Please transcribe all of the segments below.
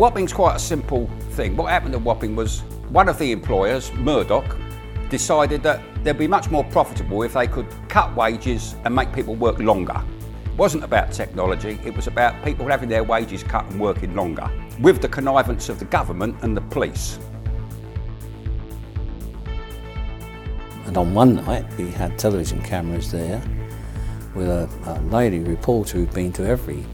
Wapping's quite a simple thing. What happened at Wapping was one of the employers, Murdoch, decided that they'd be much more profitable if they could cut wages and make people work longer. It wasn't about technology, it was about people having their wages cut and working longer, with the connivance of the government and the police. And on one night, we had television cameras there with a, a lady reporter who'd been to every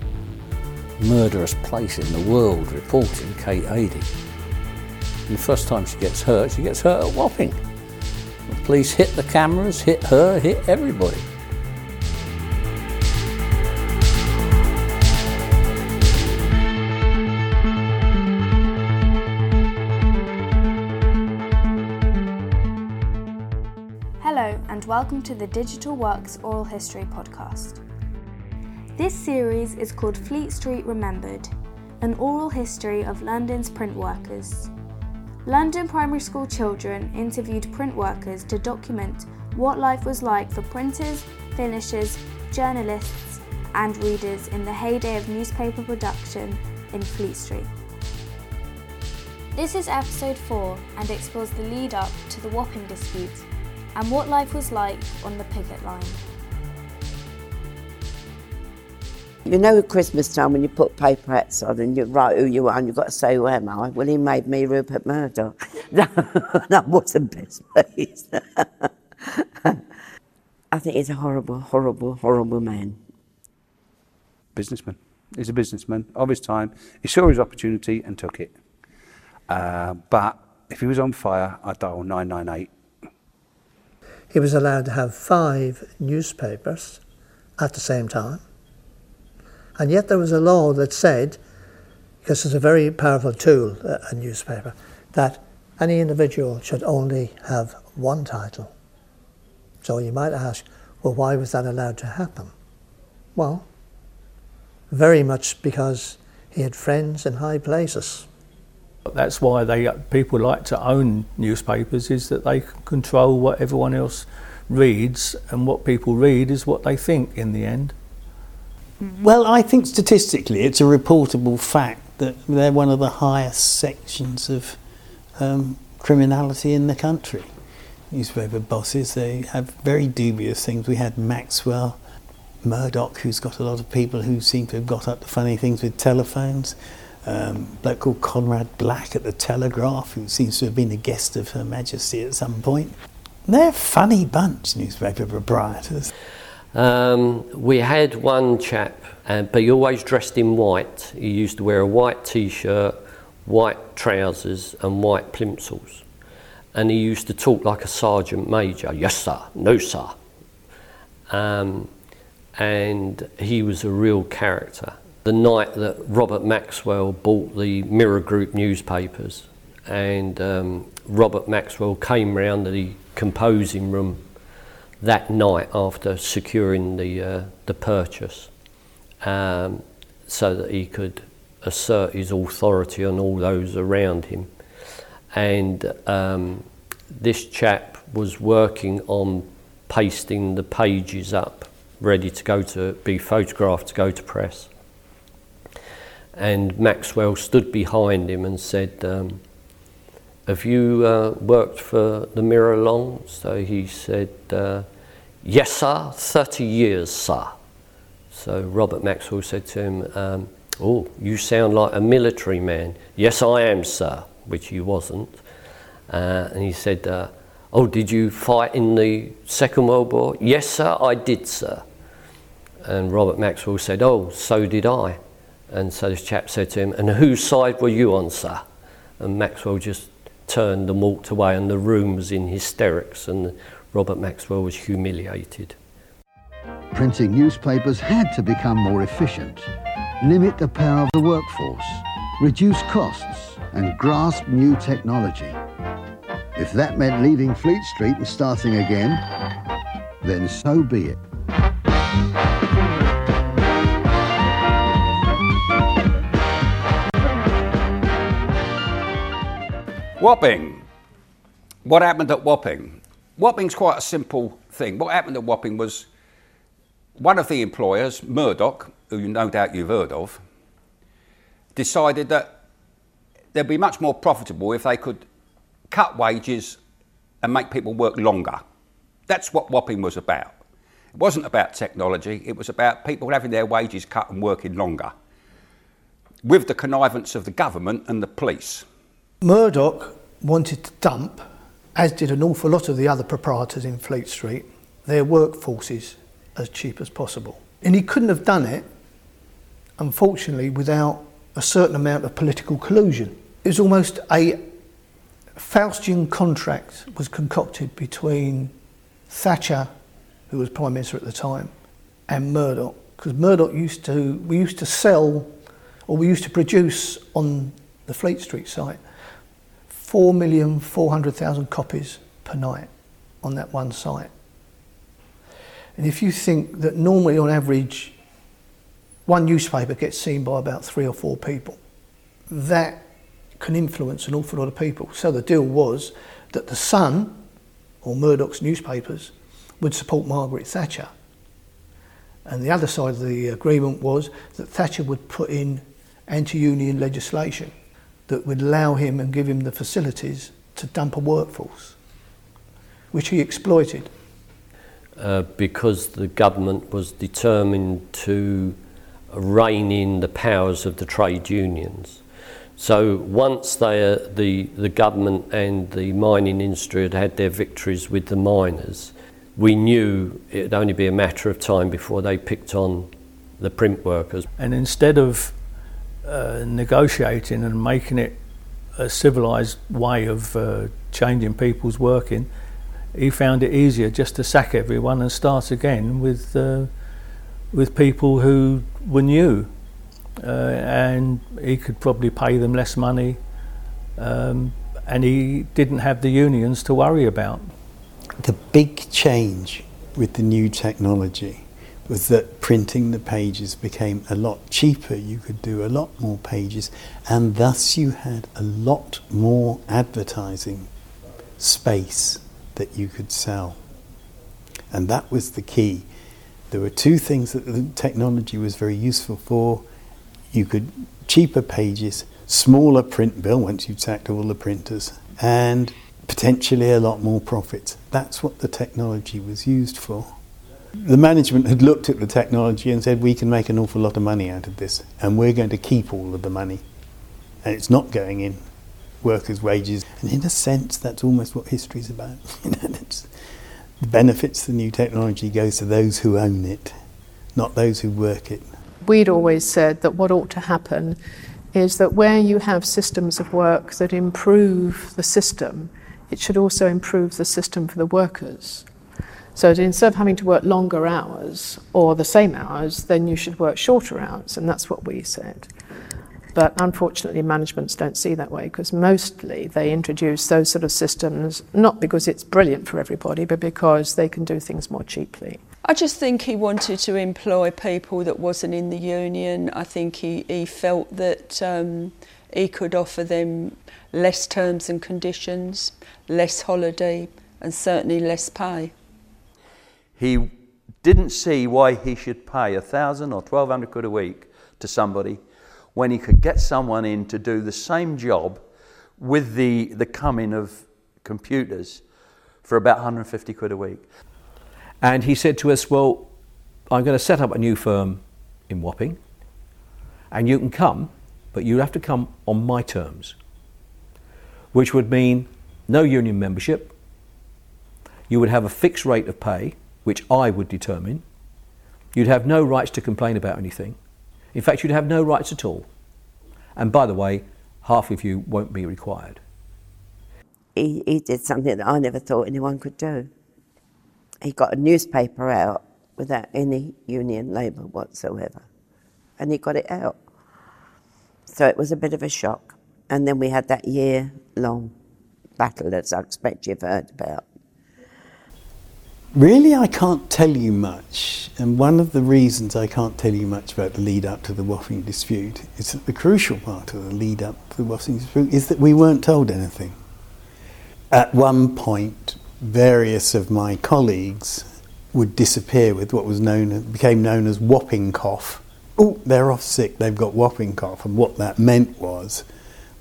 murderous place in the world reporting, Kate Adie. And the first time she gets hurt, she gets hurt at Wapping. The police hit the cameras, hit her, hit everybody. Hello, and welcome to the Digital Works Oral History Podcast. This series is called Fleet Street Remembered, an oral history of London's print workers. London primary school children interviewed print workers to document what life was like for printers, finishers, journalists, and readers in the heyday of newspaper production in Fleet Street. This is episode 4 and explores the lead up to the Wapping dispute and what life was like on the picket line. You know, at Christmas time when you put paper hats on and you write who you are and you've got to say, Who am I? Well, he made me Rupert Murdoch. No, that wasn't best pleased. I think he's a horrible, horrible, horrible man. businessman. He's a businessman of his time. He saw his opportunity and took it. Uh, but if he was on fire, I'd dial 998. he was allowed to have five newspapers at the same time. And yet there was a law that said, because it's a very powerful tool, a newspaper, that any individual should only have one title. So you might ask, well, why was that allowed to happen? Well, very much because he had friends in high places. That's why they people like to own newspapers is that they control what everyone else reads and what people read is what they think in the end. Well, I think statistically it's a reportable fact that they're one of the highest sections of um, criminality in the country. Newspaper bosses, they have very dubious things. We had Maxwell, Murdoch, who's got a lot of people who seem to have got up to funny things with telephones. Um, bloke called Conrad Black at the Telegraph, who seems to have been a guest of Her Majesty at some point. They're a funny bunch, newspaper proprietors. Um, we had one chap, uh, but he always dressed in white. He used to wear a white t-shirt, white trousers, and white plimsolls. And he used to talk like a sergeant major. Yes, sir. No, sir. Um, and he was a real character. The night that Robert Maxwell bought the Mirror Group newspapers, and um, Robert Maxwell came round the composing room that night after securing the, uh, the purchase um, so that he could assert his authority on all those around him. And um, this chap was working on pasting the pages up, ready to go to be photographed to go to press. And Maxwell stood behind him and said, um, have you uh, worked for the Mirror long? So he said, uh, Yes, sir, 30 years, sir. So Robert Maxwell said to him, um, Oh, you sound like a military man. Yes, I am, sir, which he wasn't. Uh, and he said, uh, Oh, did you fight in the Second World War? Yes, sir, I did, sir. And Robert Maxwell said, Oh, so did I. And so this chap said to him, And whose side were you on, sir? And Maxwell just turned and walked away, and the room was in hysterics, and Robert Maxwell was humiliated. Printing newspapers had to become more efficient, limit the power of the workforce, reduce costs, and grasp new technology. If that meant leaving Fleet Street and starting again, then so be it. Wapping. What happened at Wapping? Wapping's quite a simple thing. What happened at Wapping was one of the employers, Murdoch, who no doubt you've heard of, decided that they'd be much more profitable if they could cut wages and make people work longer. That's what Wapping was about. It wasn't about technology, it was about people having their wages cut and working longer, with the connivance of the government and the police. Murdoch wanted to dump, as did an awful lot of the other proprietors in Fleet Street, their workforces as cheap as possible. And he couldn't have done it, unfortunately, without a certain amount of political collusion. It was almost a Faustian contract was concocted between Thatcher, who was Prime Minister at the time, and Murdoch. Because Murdoch used to, we used to sell, or we used to produce on the Fleet Street site, 4,400,000 copies per night on that one site. And if you think that normally on average, one newspaper gets seen by about three or four people, that can influence an awful lot of people. So the deal was that the Sun, or Murdoch's newspapers, would support Margaret Thatcher. And the other side of the agreement was that Thatcher would put in anti union legislation that would allow him and give him the facilities to dump a workforce, which he exploited. Uh, because the government was determined to rein in the powers of the trade unions. So once they, uh, the, the government and the mining industry had had their victories with the miners, we knew it'd only be a matter of time before they picked on the print workers. And instead of uh, negotiating and making it a civilized way of uh, changing people's working, he found it easier just to sack everyone and start again with uh, with people who were new, uh, and he could probably pay them less money, um, and he didn't have the unions to worry about. The big change with the new technology was that printing the pages became a lot cheaper. You could do a lot more pages, and thus you had a lot more advertising space that you could sell. And that was the key. There were two things that the technology was very useful for. You could cheaper pages, smaller print bill once you'd sacked all the printers, and potentially a lot more profits. That's what the technology was used for. The management had looked at the technology and said, we can make an awful lot of money out of this, and we're going to keep all of the money. And it's not going in workers' wages. And in a sense, that's almost what history's about. the benefits of the new technology goes to those who own it, not those who work it. We'd always said that what ought to happen is that where you have systems of work that improve the system, it should also improve the system for the workers. So instead of having to work longer hours or the same hours, then you should work shorter hours, and that's what we said. But unfortunately, managements don't see that way because mostly they introduce those sort of systems not because it's brilliant for everybody, but because they can do things more cheaply. I just think he wanted to employ people that wasn't in the union. I think he, he felt that um, he could offer them less terms and conditions, less holiday, and certainly less pay. He didn't see why he should pay a thousand or twelve hundred quid a week to somebody when he could get someone in to do the same job with the, the coming of computers for about 150 quid a week. And he said to us, Well, I'm going to set up a new firm in Wapping, and you can come, but you have to come on my terms, which would mean no union membership. You would have a fixed rate of pay, which I would determine. You'd have no rights to complain about anything. In fact, you'd have no rights at all. And by the way, half of you won't be required. He, he did something that I never thought anyone could do. He got a newspaper out without any union labour whatsoever. And he got it out. So it was a bit of a shock. And then we had that year long battle that I expect you've heard about. Really, I can't tell you much. And one of the reasons I can't tell you much about the lead up to the Wapping dispute is that the crucial part of the lead up to the Wapping dispute is that we weren't told anything. At one point, various of my colleagues would disappear with what was known became known as whopping cough. Oh, they're off sick, they've got whopping cough. And what that meant was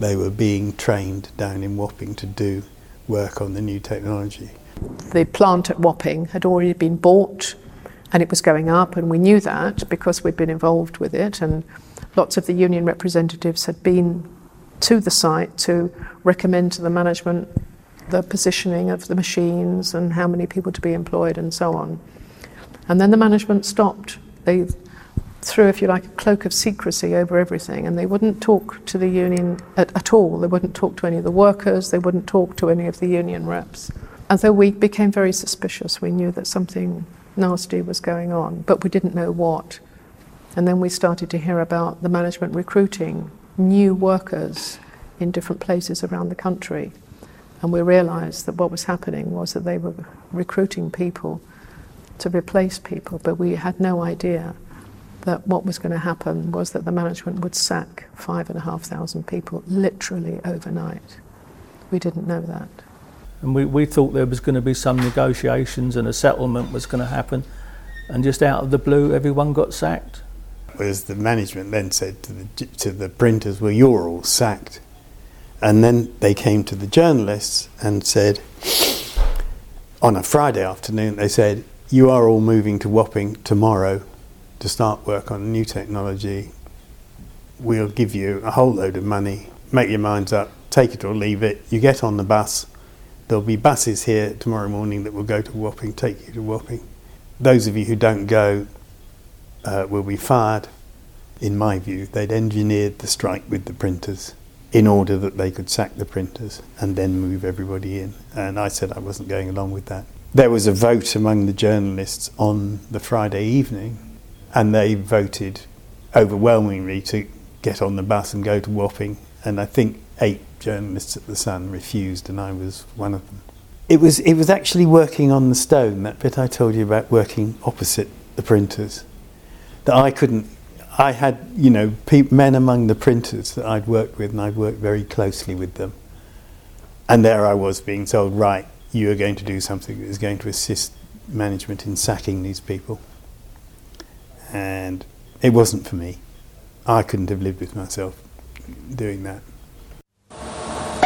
they were being trained down in Wapping to do work on the new technology. The plant at Wapping had already been bought and it was going up, and we knew that because we'd been involved with it, and lots of the union representatives had been to the site to recommend to the management the positioning of the machines and how many people to be employed and so on. And then the management stopped. They threw, if you like, a cloak of secrecy over everything, and they wouldn't talk to the union at, at, all. They wouldn't talk to any of the workers, they wouldn't talk to any of the union reps. So we became very suspicious. We knew that something nasty was going on, but we didn't know what. And then we started to hear about the management recruiting new workers in different places around the country. And we realized that what was happening was that they were recruiting people to replace people, but we had no idea that what was going to happen was that the management would sack five and a half thousand people literally overnight. We didn't know that. And we, we thought there was going to be some negotiations and a settlement was going to happen. And just out of the blue, everyone got sacked. Whereas the management then said to the, to the printers, well, you're all sacked. And then they came to the journalists and said, on a Friday afternoon, they said, you are all moving to Wapping tomorrow to start work on new technology. We'll give you a whole load of money. Make your minds up, take it or leave it. You get on the bus. There'll be buses here tomorrow morning that will go to Wapping, take you to Wapping. Those of you who don't go uh, will be fired. In my view, they'd engineered the strike with the printers in order that they could sack the printers and then move everybody in. And I said I wasn't going along with that. There was a vote among the journalists on the Friday evening and they voted overwhelmingly to get on the bus and go to Wapping. And I think eight journalists at the Sun refused, and I was one of them. It was it was actually working on the stone. That bit I told you about working opposite the printers. That I couldn't. I had you know pe- men among the printers that I'd worked with, and I'd worked very closely with them. And there I was being told, right, you are going to do something that is going to assist management in sacking these people and it wasn't for me. I couldn't have lived with myself doing that.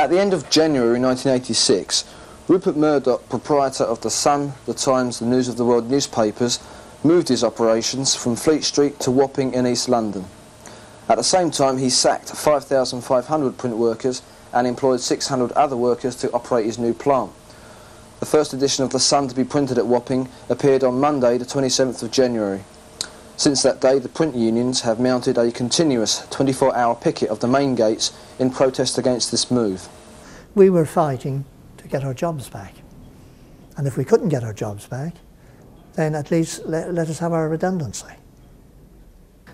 At the end of January 1986, Rupert Murdoch, proprietor of The Sun, The Times, The News of the World newspapers, moved his operations from Fleet Street to Wapping in East London. At the same time, he sacked 5,500 print workers and employed 600 other workers to operate his new plant. The first edition of The Sun to be printed at Wapping appeared on Monday, the 27th of January. Since that day, the print unions have mounted a continuous 24-hour picket of the main gates in protest against this move. We were fighting to get our jobs back. And if we couldn't get our jobs back, then at least let, let us have our redundancy.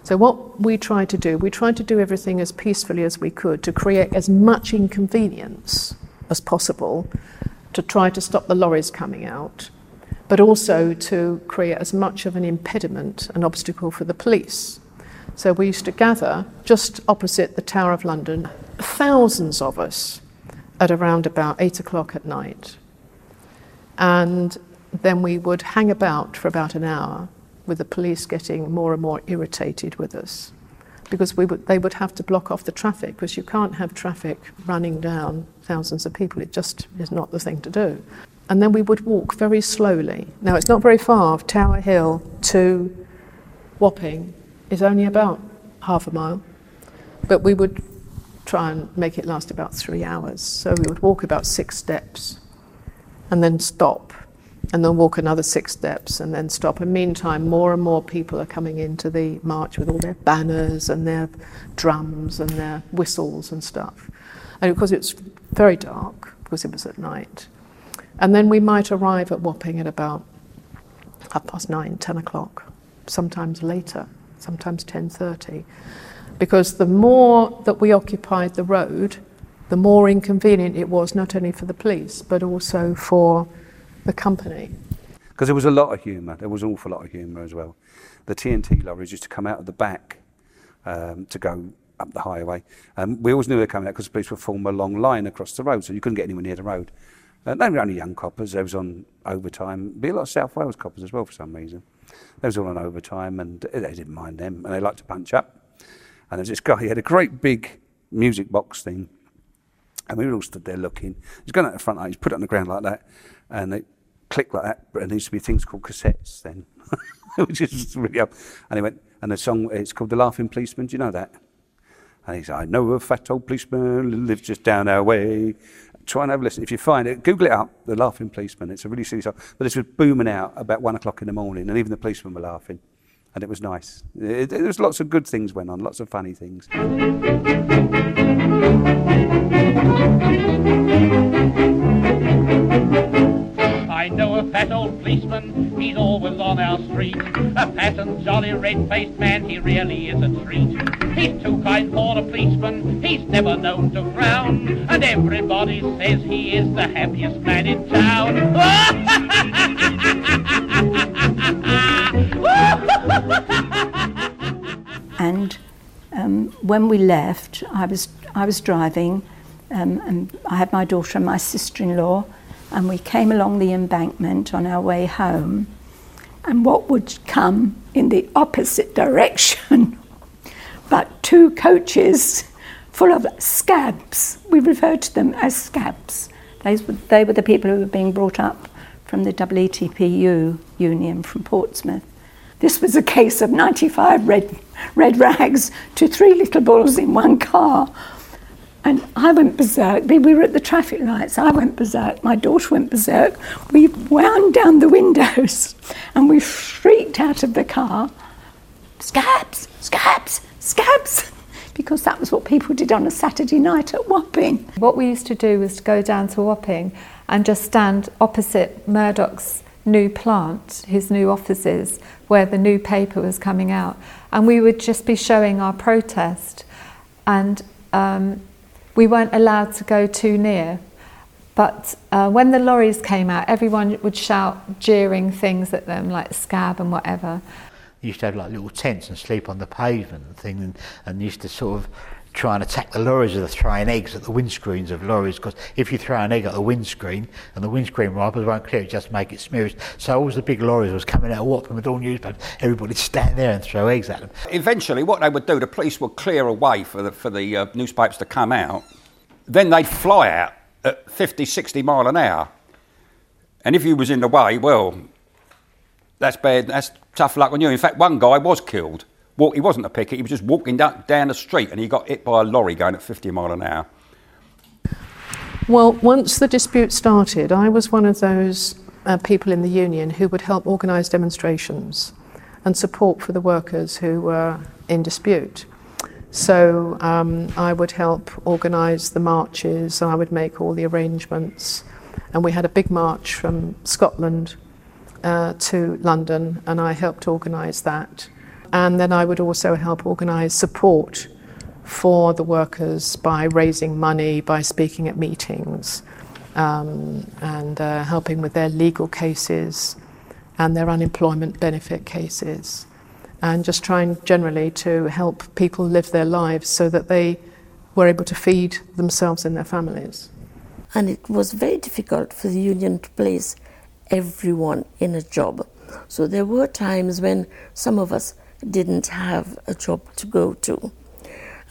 So what we tried to do, we tried to do everything as peacefully as we could to create as much inconvenience as possible to try to stop the lorries coming out but also to create as much of an impediment, an obstacle for the police. So we used to gather just opposite the Tower of London, thousands of us, at around about eight o'clock at night. And then we would hang about for about an hour with the police getting more and more irritated with us because we would, they would have to block off the traffic because you can't have traffic running down thousands of people. It just is not the thing to do and then we would walk very slowly. Now, it's not very far, Tower Hill to Wapping is only about half a mile, but we would try and make it last about three hours. So we would walk about six steps and then stop, and then walk another six steps and then stop. And meantime, more and more people are coming into the march with all their banners and their drums and their whistles and stuff. And because it's very dark, because it was at night, and then we might arrive at Wapping at about half past nine, ten o'clock, sometimes later, sometimes 10.30. Because the more that we occupied the road, the more inconvenient it was not only for the police, but also for the company. Because there was a lot of humour, there was an awful lot of humour as well. The TNT lorries used to come out of the back um, to go up the highway. Um, we always knew they were coming out because the police would form a long line across the road, so you couldn't get anywhere near the road. Uh, they were only young coppers. They was on overtime. Be a lot of South Wales coppers as well for some reason. They was all on overtime, and they didn't mind them. And they liked to punch up. And there's this guy. He had a great big music box thing, And we all stood there looking. He's gone out the front, he's put it on the ground like that, and it clicked like that. But there used to be things called cassettes then, which is really up. And he went, and the song, it's called The Laughing Policeman. Do you know that? And he said, I know a fat old policeman who lives just down our way. Try and have a listen. If you find it, Google it up, The Laughing Policeman. It's a really silly song. But this was booming out about one o'clock in the morning, and even the policemen were laughing. And it was nice. It, it, there was lots of good things went on, lots of funny things. I know a fat old policeman, he's always on our street. A fat and jolly red-faced man, he really is a treat. He's too kind for a policeman, he's never known to frown. And everybody says when we left, I was I was driving, um, and I had my daughter and my sister-in-law, and we came along the embankment on our way home, and what would come in the opposite direction, but two coaches full of scabs. We refer to them as scabs. They were, they were the people who were being brought up from the EETPU union from Portsmouth. This was a case of 95 red, red rags to three little bulls in one car. And I went berserk. We were at the traffic lights. I went berserk. My daughter went berserk. We wound down the windows and we shrieked out of the car scabs, scabs, scabs, because that was what people did on a Saturday night at Wapping. What we used to do was to go down to Wapping and just stand opposite Murdoch's new plant, his new offices, where the new paper was coming out. And we would just be showing our protest. And um, we weren't allowed to go too near. But uh, when the lorries came out, everyone would shout jeering things at them, like scab and whatever. Used to have like little tents and sleep on the pavement and thing, and, and used to sort of try and attack the lorries with throwing eggs at the windscreens of lorries because if you throw an egg at the windscreen and the windscreen wipers won't clear it, just make it smooth. So all the big lorries was coming out of Watford with all newspapers. Everybody'd stand there and throw eggs at them. Eventually, what they would do, the police would clear a way for the, for the uh, newspapers to come out. Then they'd fly out at 50, 60 mile an hour. And if you was in the way, well, that's bad. That's tough luck on you. In fact, one guy was killed. Well, he wasn't a picket. He was just walking down, down the street, and he got hit by a lorry going at 50 mile an hour. Well, once the dispute started, I was one of those uh, people in the union who would help organise demonstrations and support for the workers who were in dispute. So um, I would help organise the marches, I would make all the arrangements. And we had a big march from Scotland uh, to London, and I helped organise that. And then I would also help organise support for the workers by raising money, by speaking at meetings, um, and uh, helping with their legal cases and their unemployment benefit cases, and just trying generally to help people live their lives so that they were able to feed themselves and their families. And it was very difficult for the union to place everyone in a job. So there were times when some of us didn't have a job to go to.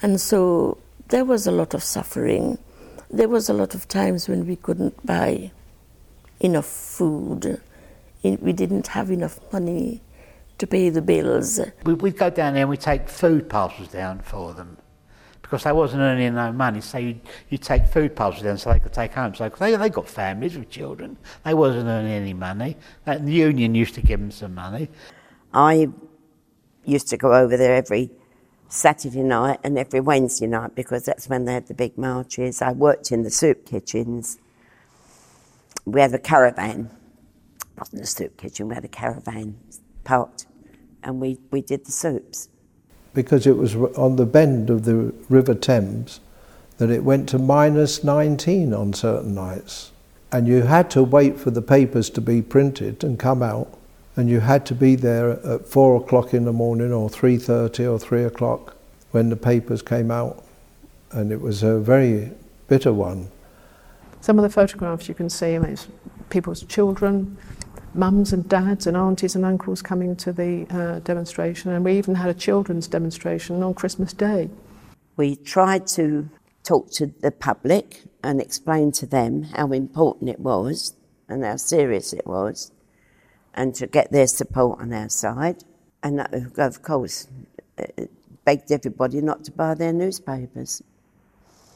And so there was a lot of suffering. There was a lot of times when we couldn't buy enough food. We didn't have enough money to pay the bills. We'd go down there and we'd take food parcels down for them because they wasn't earning no money. So you you take food parcels down so they could take home. So they they got families with children. They wasn't earning any money. And the union used to give them some money. I used to go over there every Saturday night and every Wednesday night because that's when they had the big marches. I worked in the soup kitchens. We had a caravan. It wasn't a soup kitchen, we had a caravan parked and we, we did the soups. Because it was on the bend of the River Thames that it went to minus 19 on certain nights. And you had to wait for the papers to be printed and come out and you had to be there at four o'clock in the morning or 3.30 or 3 o'clock when the papers came out and it was a very bitter one. Some of the photographs you can see, I mean, it's people's children, mums and dads and aunties and uncles coming to the uh, demonstration and we even had a children's demonstration on Christmas Day. We tried to talk to the public and explain to them how important it was and how serious it was, and to get their support on our side. And uh, of course, uh, begged everybody not to buy their newspapers.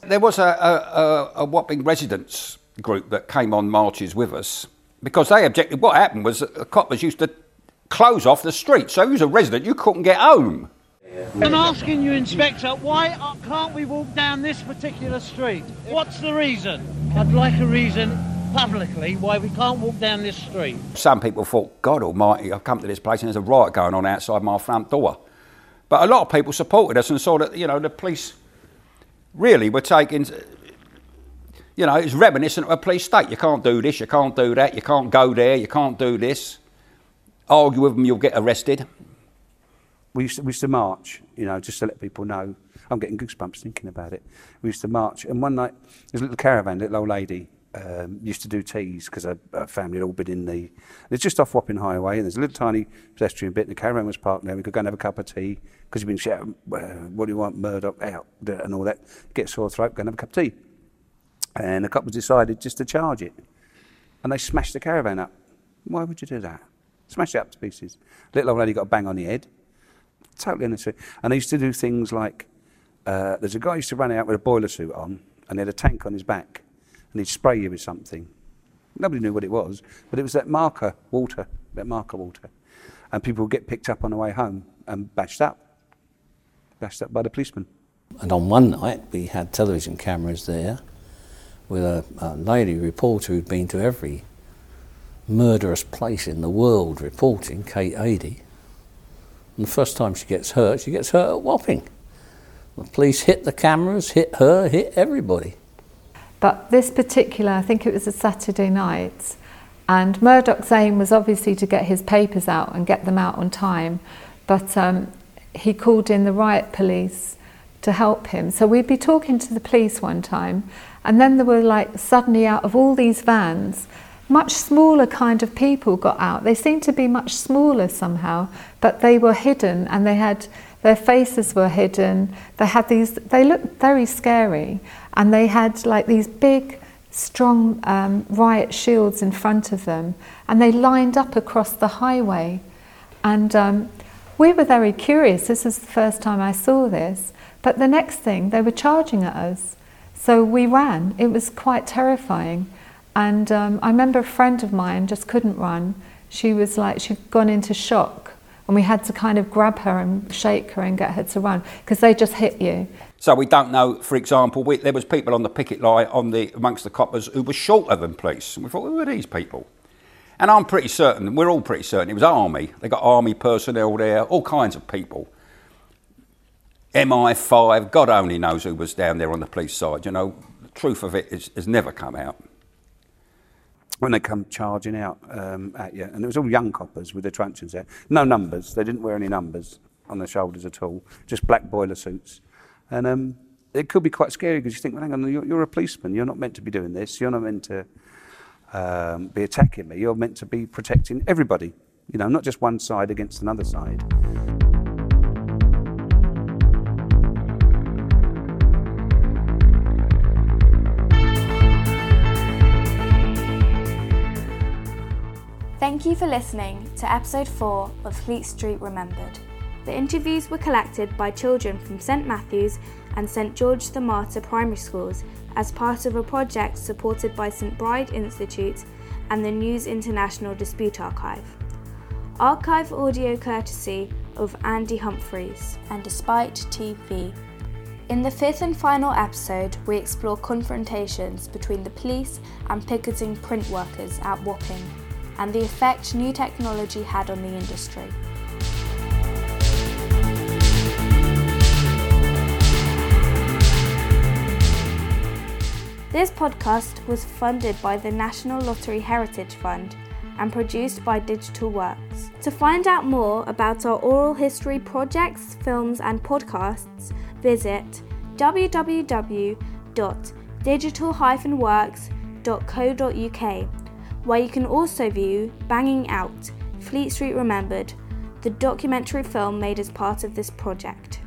There was a, a, a, a Wapping residents group that came on marches with us because they objected. What happened was that the coppers used to close off the street, so if you was a resident, you couldn't get home. I'm asking you, Inspector, why can't we walk down this particular street? What's the reason? I'd like a reason publicly why we can't walk down this street. Some people thought, God almighty, I've come to this place and there's a riot going on outside my front door. But a lot of people supported us and saw that, you know, the police really were taking, you know, it's reminiscent of a police state. You can't do this, you can't do that, you can't go there, you can't do this. Argue with them, you'll get arrested. We used, to, we used to march, you know, just to let people know. I'm getting goosebumps thinking about it. We used to march, and one night, there's a little caravan, a little old lady, um, used to do teas because our, our family had all been in the. It's just off Wapping Highway, and there's a little tiny pedestrian bit, and the caravan was parked there. We could go and have a cup of tea because you've been shouting, "What do you want, Murdoch out?" and all that. Get sore throat, go and have a cup of tea. And the couple decided just to charge it, and they smashed the caravan up. Why would you do that? Smash it up to pieces. Little old lady got a bang on the head. Totally unnecessary. And they used to do things like uh, there's a guy used to run out with a boiler suit on, and he had a tank on his back and he'd spray you with something. Nobody knew what it was, but it was that marker water, that marker water. And people would get picked up on the way home and bashed up, bashed up by the policeman. And on one night, we had television cameras there with a, a lady reporter who'd been to every murderous place in the world reporting, Kate Adie. And the first time she gets hurt, she gets hurt at Wapping. The police hit the cameras, hit her, hit everybody. But this particular, I think it was a Saturday night, and Murdoch's aim was obviously to get his papers out and get them out on time, but um, he called in the riot police to help him. So we'd be talking to the police one time, and then there were like suddenly out of all these vans, much smaller kind of people got out. They seemed to be much smaller somehow, but they were hidden and they had their faces were hidden. They had these. They looked very scary, and they had like these big, strong um, riot shields in front of them, and they lined up across the highway, and. Um, we were very curious. This was the first time I saw this. But the next thing, they were charging at us. So we ran. It was quite terrifying. And um, I remember a friend of mine just couldn't run. She was like, she'd gone into shock. And we had to kind of grab her and shake her and get her to run because they just hit you. So we don't know, for example, we, there was people on the picket line on the, amongst the coppers who were shorter than police. And we thought, who are these people? And I'm pretty certain, we're all pretty certain, it was army. They got army personnel there, all kinds of people. MI5, God only knows who was down there on the police side. You know, the truth of it is, has never come out when they come charging out um, at you. And it was all young coppers with their truncheons there. No numbers. They didn't wear any numbers on their shoulders at all. Just black boiler suits. And um, it could be quite scary because you think, well, hang on, you're, you're, a policeman. You're not meant to be doing this. You're not meant to um, be attacking me. You're meant to be protecting everybody. You know, not just one side against another side. Thank you for listening to episode 4 of Fleet Street Remembered. The interviews were collected by children from St Matthew's and St George the Martyr primary schools as part of a project supported by St Bride Institute and the News International Dispute Archive. Archive audio courtesy of Andy Humphries and Dispute TV. In the fifth and final episode, we explore confrontations between the police and picketing print workers at Wapping and the effect new technology had on the industry. This podcast was funded by the National Lottery Heritage Fund and produced by Digital Works. To find out more about our oral history projects, films, and podcasts, visit www.digital-works.co.uk where you can also view Banging Out Fleet Street Remembered, the documentary film made as part of this project.